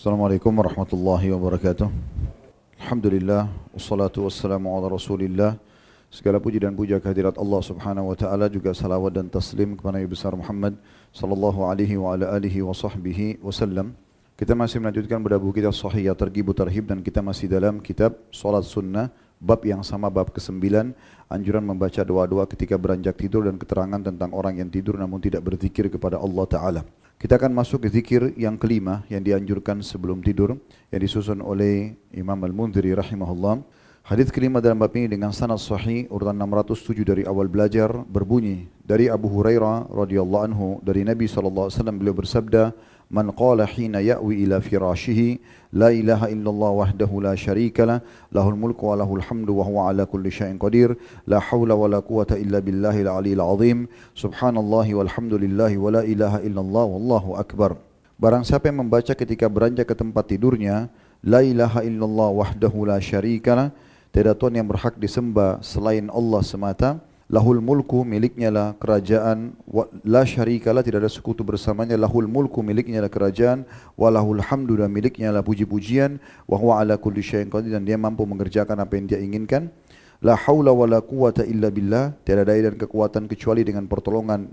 Assalamualaikum warahmatullahi wabarakatuh. Alhamdulillah, wassalatu wassalamu ala rasulillah. Segala puji dan puja kehadirat Allah subhanahu wa ta'ala juga salawat dan taslim kepada Nabi besar Muhammad sallallahu alaihi wa ala alihi wa sahbihi wasallam. Kita masih melanjutkan pada buku kita Sahih Targhib Tarhib dan kita masih dalam kitab Salat Sunnah bab yang sama bab ke-9 anjuran membaca doa-doa ketika beranjak tidur dan keterangan tentang orang yang tidur namun tidak berzikir kepada Allah taala. Kita akan masuk ke zikir yang kelima yang dianjurkan sebelum tidur yang disusun oleh Imam Al-Mundhiri rahimahullah. Hadis kelima dalam bab ini dengan sanad sahih urutan 607 dari awal belajar berbunyi dari Abu Hurairah radhiyallahu anhu dari Nabi sallallahu alaihi wasallam beliau bersabda man qala hina ya'wi ila firashihi la ilaha illallah wahdahu la syarika lah lahul mulku wa lahul hamdu wa huwa ala kulli syai'in qadir la haula wa la quwata illa billahil aliyil azim subhanallahi walhamdulillahi wa la ilaha illallah wallahu akbar. Barang siapa yang membaca ketika beranjak ke tempat tidurnya la ilaha illallah wahdahu la syarika lah tidak tuhan yang berhak disembah selain Allah semata lahul mulku miliknya lah kerajaan. La syarikalah tidak ada sekutu bersamanya. Lahul mulku miliknya lah kerajaan. Walahul hamdu dan miliknya lah puji-pujian. Wa huwa ala kulli syai'in qadir. Dan dia mampu mengerjakan apa yang dia inginkan. La haula wala quwata illa billah. Tiada daya dan kekuatan kecuali dengan pertolongan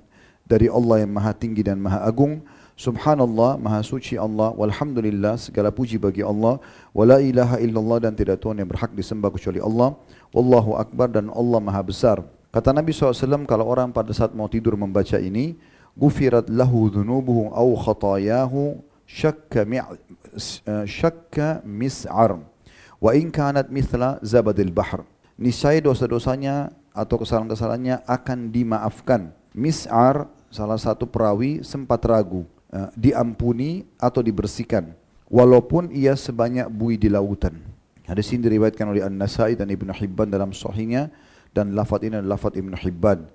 dari Allah yang maha tinggi dan maha agung. Subhanallah, maha suci Allah, walhamdulillah, segala puji bagi Allah, wala ilaha illallah dan tidak Tuhan yang berhak disembah kecuali Allah, wallahu akbar dan Allah maha besar. Kata Nabi SAW kalau orang pada saat mau tidur membaca ini, gufirat lahu dhunubuhu au khatayahu syakka, eh, syakka mis'ar. Wa in kanat mithla zabadil bahr. Niscaya dosa-dosanya atau kesalahan-kesalahannya akan dimaafkan. Mis'ar, salah satu perawi sempat ragu. Eh, diampuni atau dibersihkan. Walaupun ia sebanyak bui di lautan. Hadis ini diriwayatkan oleh An-Nasai dan Ibn Hibban dalam sahihnya dan lafaz ini adalah lafaz Ibn Hibban.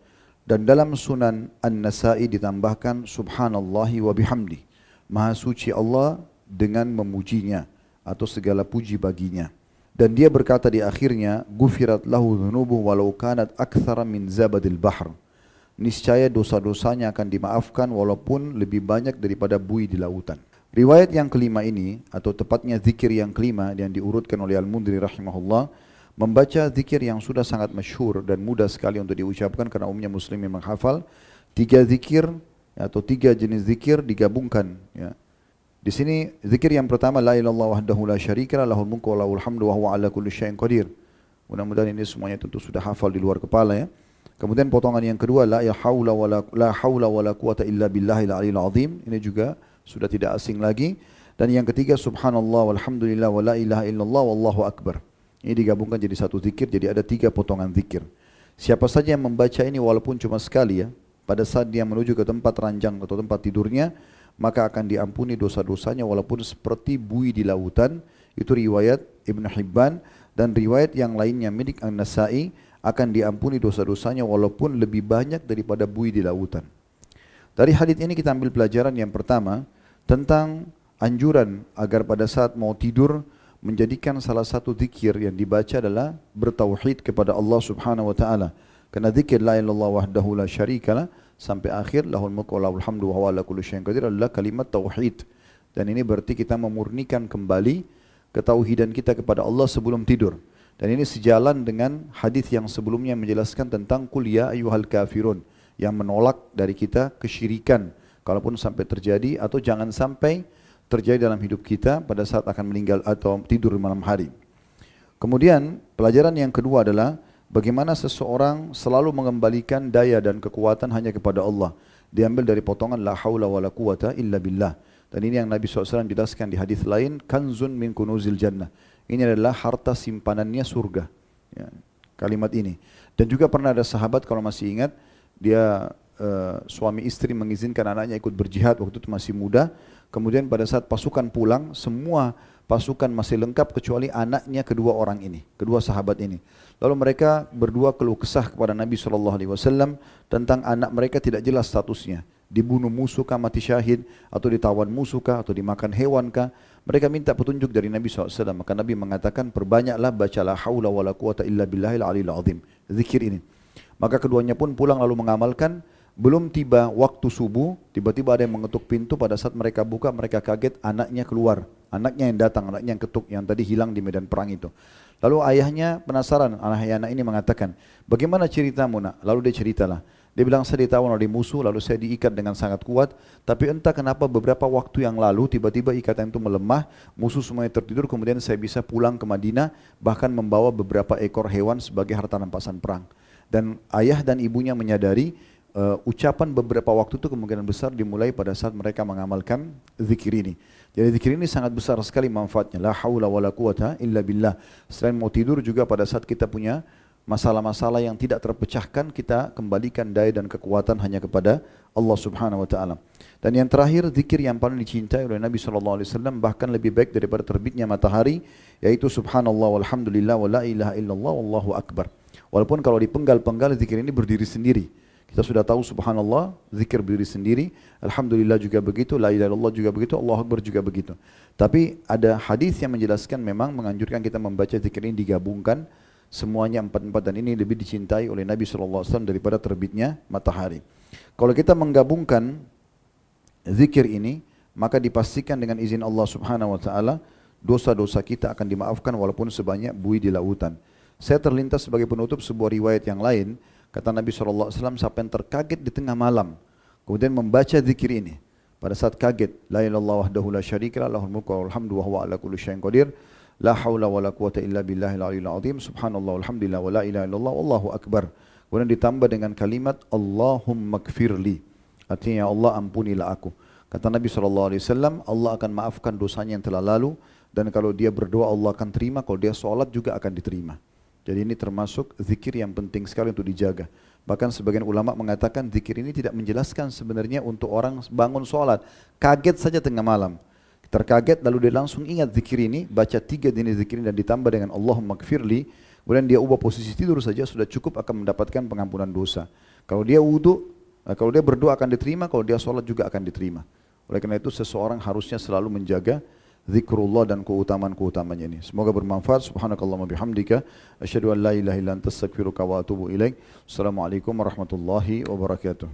Dan dalam sunan An-Nasai ditambahkan Subhanallahi wa bihamdi. Maha suci Allah dengan memujinya atau segala puji baginya. Dan dia berkata di akhirnya, Gufirat lahu dhunubuh walau kanat akthara min zabadil bahr. Niscaya dosa-dosanya akan dimaafkan walaupun lebih banyak daripada bui di lautan. Riwayat yang kelima ini, atau tepatnya zikir yang kelima yang diurutkan oleh Al-Mundri rahimahullah, membaca zikir yang sudah sangat masyhur dan mudah sekali untuk diucapkan karena umumnya muslim yang menghafal tiga zikir atau tiga jenis zikir digabungkan ya. Di sini zikir yang pertama la ilallah wahdahu la syarika lahul mulku wa lahul hamdu wa huwa ala kulli syai'in qadir. Mudah-mudahan ini semuanya tentu sudah hafal di luar kepala ya. Kemudian potongan yang kedua la haula wala la haula wala quwata illa billahil aliyil azim. Ini juga sudah tidak asing lagi. Dan yang ketiga subhanallah walhamdulillah wa la ilaha illallah wallahu akbar. Ini digabungkan jadi satu zikir, jadi ada tiga potongan zikir. Siapa saja yang membaca ini walaupun cuma sekali ya, pada saat dia menuju ke tempat ranjang atau tempat tidurnya, maka akan diampuni dosa-dosanya walaupun seperti bui di lautan. Itu riwayat Ibn Hibban dan riwayat yang lainnya milik An-Nasai akan diampuni dosa-dosanya walaupun lebih banyak daripada bui di lautan. Dari hadis ini kita ambil pelajaran yang pertama tentang anjuran agar pada saat mau tidur menjadikan salah satu zikir yang dibaca adalah bertauhid kepada Allah Subhanahu wa taala. Karena zikir la ilaha wahdahu la syarikalah sampai akhir lahul mulku wa lahul hamdu wa huwa ala kulli syai'in qadir adalah kalimat tauhid. Dan ini berarti kita memurnikan kembali ketauhidan kita kepada Allah sebelum tidur. Dan ini sejalan dengan hadis yang sebelumnya menjelaskan tentang kuliah ayuhal kafirun yang menolak dari kita kesyirikan kalaupun sampai terjadi atau jangan sampai terjadi dalam hidup kita pada saat akan meninggal atau tidur malam hari. Kemudian pelajaran yang kedua adalah bagaimana seseorang selalu mengembalikan daya dan kekuatan hanya kepada Allah. Diambil dari potongan la haula wala quwata illa billah. Dan ini yang Nabi SAW jelaskan di hadis lain, kanzun min kunuzil jannah. Ini adalah harta simpanannya surga. Ya, kalimat ini. Dan juga pernah ada sahabat kalau masih ingat, dia uh, suami istri mengizinkan anaknya ikut berjihad waktu itu masih muda. Kemudian pada saat pasukan pulang, semua pasukan masih lengkap kecuali anaknya kedua orang ini, kedua sahabat ini. Lalu mereka berdua keluh kesah kepada Nabi SAW tentang anak mereka tidak jelas statusnya. Dibunuh musuh kah, mati syahid, atau ditawan musuh kah, atau dimakan hewan kah. Mereka minta petunjuk dari Nabi SAW. Maka Nabi mengatakan, perbanyaklah bacalah haula wa la quwata illa billahil alil azim. Zikir ini. Maka keduanya pun pulang lalu mengamalkan belum tiba waktu subuh, tiba-tiba ada yang mengetuk pintu pada saat mereka buka, mereka kaget anaknya keluar. Anaknya yang datang, anaknya yang ketuk, yang tadi hilang di medan perang itu. Lalu ayahnya penasaran, anak-anak ini mengatakan, bagaimana ceritamu nak? Lalu dia ceritalah. Dia bilang saya ditawan oleh musuh lalu saya diikat dengan sangat kuat tapi entah kenapa beberapa waktu yang lalu tiba-tiba ikatan itu melemah musuh semuanya tertidur kemudian saya bisa pulang ke Madinah bahkan membawa beberapa ekor hewan sebagai harta rampasan perang dan ayah dan ibunya menyadari uh, ucapan beberapa waktu itu kemungkinan besar dimulai pada saat mereka mengamalkan zikir ini jadi zikir ini sangat besar sekali manfaatnya la haula wala quwata illa billah selain mau tidur juga pada saat kita punya masalah-masalah yang tidak terpecahkan kita kembalikan daya dan kekuatan hanya kepada Allah Subhanahu wa taala. Dan yang terakhir zikir yang paling dicintai oleh Nabi sallallahu alaihi wasallam bahkan lebih baik daripada terbitnya matahari yaitu subhanallah walhamdulillah wala ilaha illallah wallahu akbar. Walaupun kalau dipenggal-penggal zikir ini berdiri sendiri. Kita sudah tahu subhanallah, zikir berdiri sendiri, alhamdulillah juga begitu, la ilaha illallah juga begitu, Allah akbar juga begitu. Tapi ada hadis yang menjelaskan memang menganjurkan kita membaca zikir ini digabungkan semuanya empat-empat dan ini lebih dicintai oleh Nabi SAW daripada terbitnya matahari. Kalau kita menggabungkan zikir ini, maka dipastikan dengan izin Allah Subhanahu Wa Taala dosa-dosa kita akan dimaafkan walaupun sebanyak buih di lautan. Saya terlintas sebagai penutup sebuah riwayat yang lain, kata Nabi SAW, siapa yang terkaget di tengah malam, kemudian membaca zikir ini, pada saat kaget, la ilallah wahdahu la syarika lahul mulku wa hamdu wa huwa ala kulli syai'in qadir, La haula wa la quwata illa billahil aliyil azim. Subhanallah walhamdulillah wa la ilaha illallah wallahu akbar. Kemudian ditambah dengan kalimat Allahumma kfirli. Artinya ya Allah ampunilah aku. Kata Nabi SAW, Allah akan maafkan dosanya yang telah lalu. Dan kalau dia berdoa Allah akan terima. Kalau dia sholat juga akan diterima. Jadi ini termasuk zikir yang penting sekali untuk dijaga. Bahkan sebagian ulama mengatakan zikir ini tidak menjelaskan sebenarnya untuk orang bangun sholat. Kaget saja tengah malam terkaget lalu dia langsung ingat zikir ini, baca tiga jenis zikir ini dan ditambah dengan Allahumma kfirli, kemudian dia ubah posisi tidur saja sudah cukup akan mendapatkan pengampunan dosa. Kalau dia wudhu, eh, kalau dia berdoa akan diterima, kalau dia sholat juga akan diterima. Oleh karena itu seseorang harusnya selalu menjaga zikrullah dan keutamaan-keutamanya ini. Semoga bermanfaat. Subhanakallahumma bihamdika asyhadu an la ilaha illa anta astaghfiruka wa atubu ilaik. Assalamualaikum warahmatullahi wabarakatuh.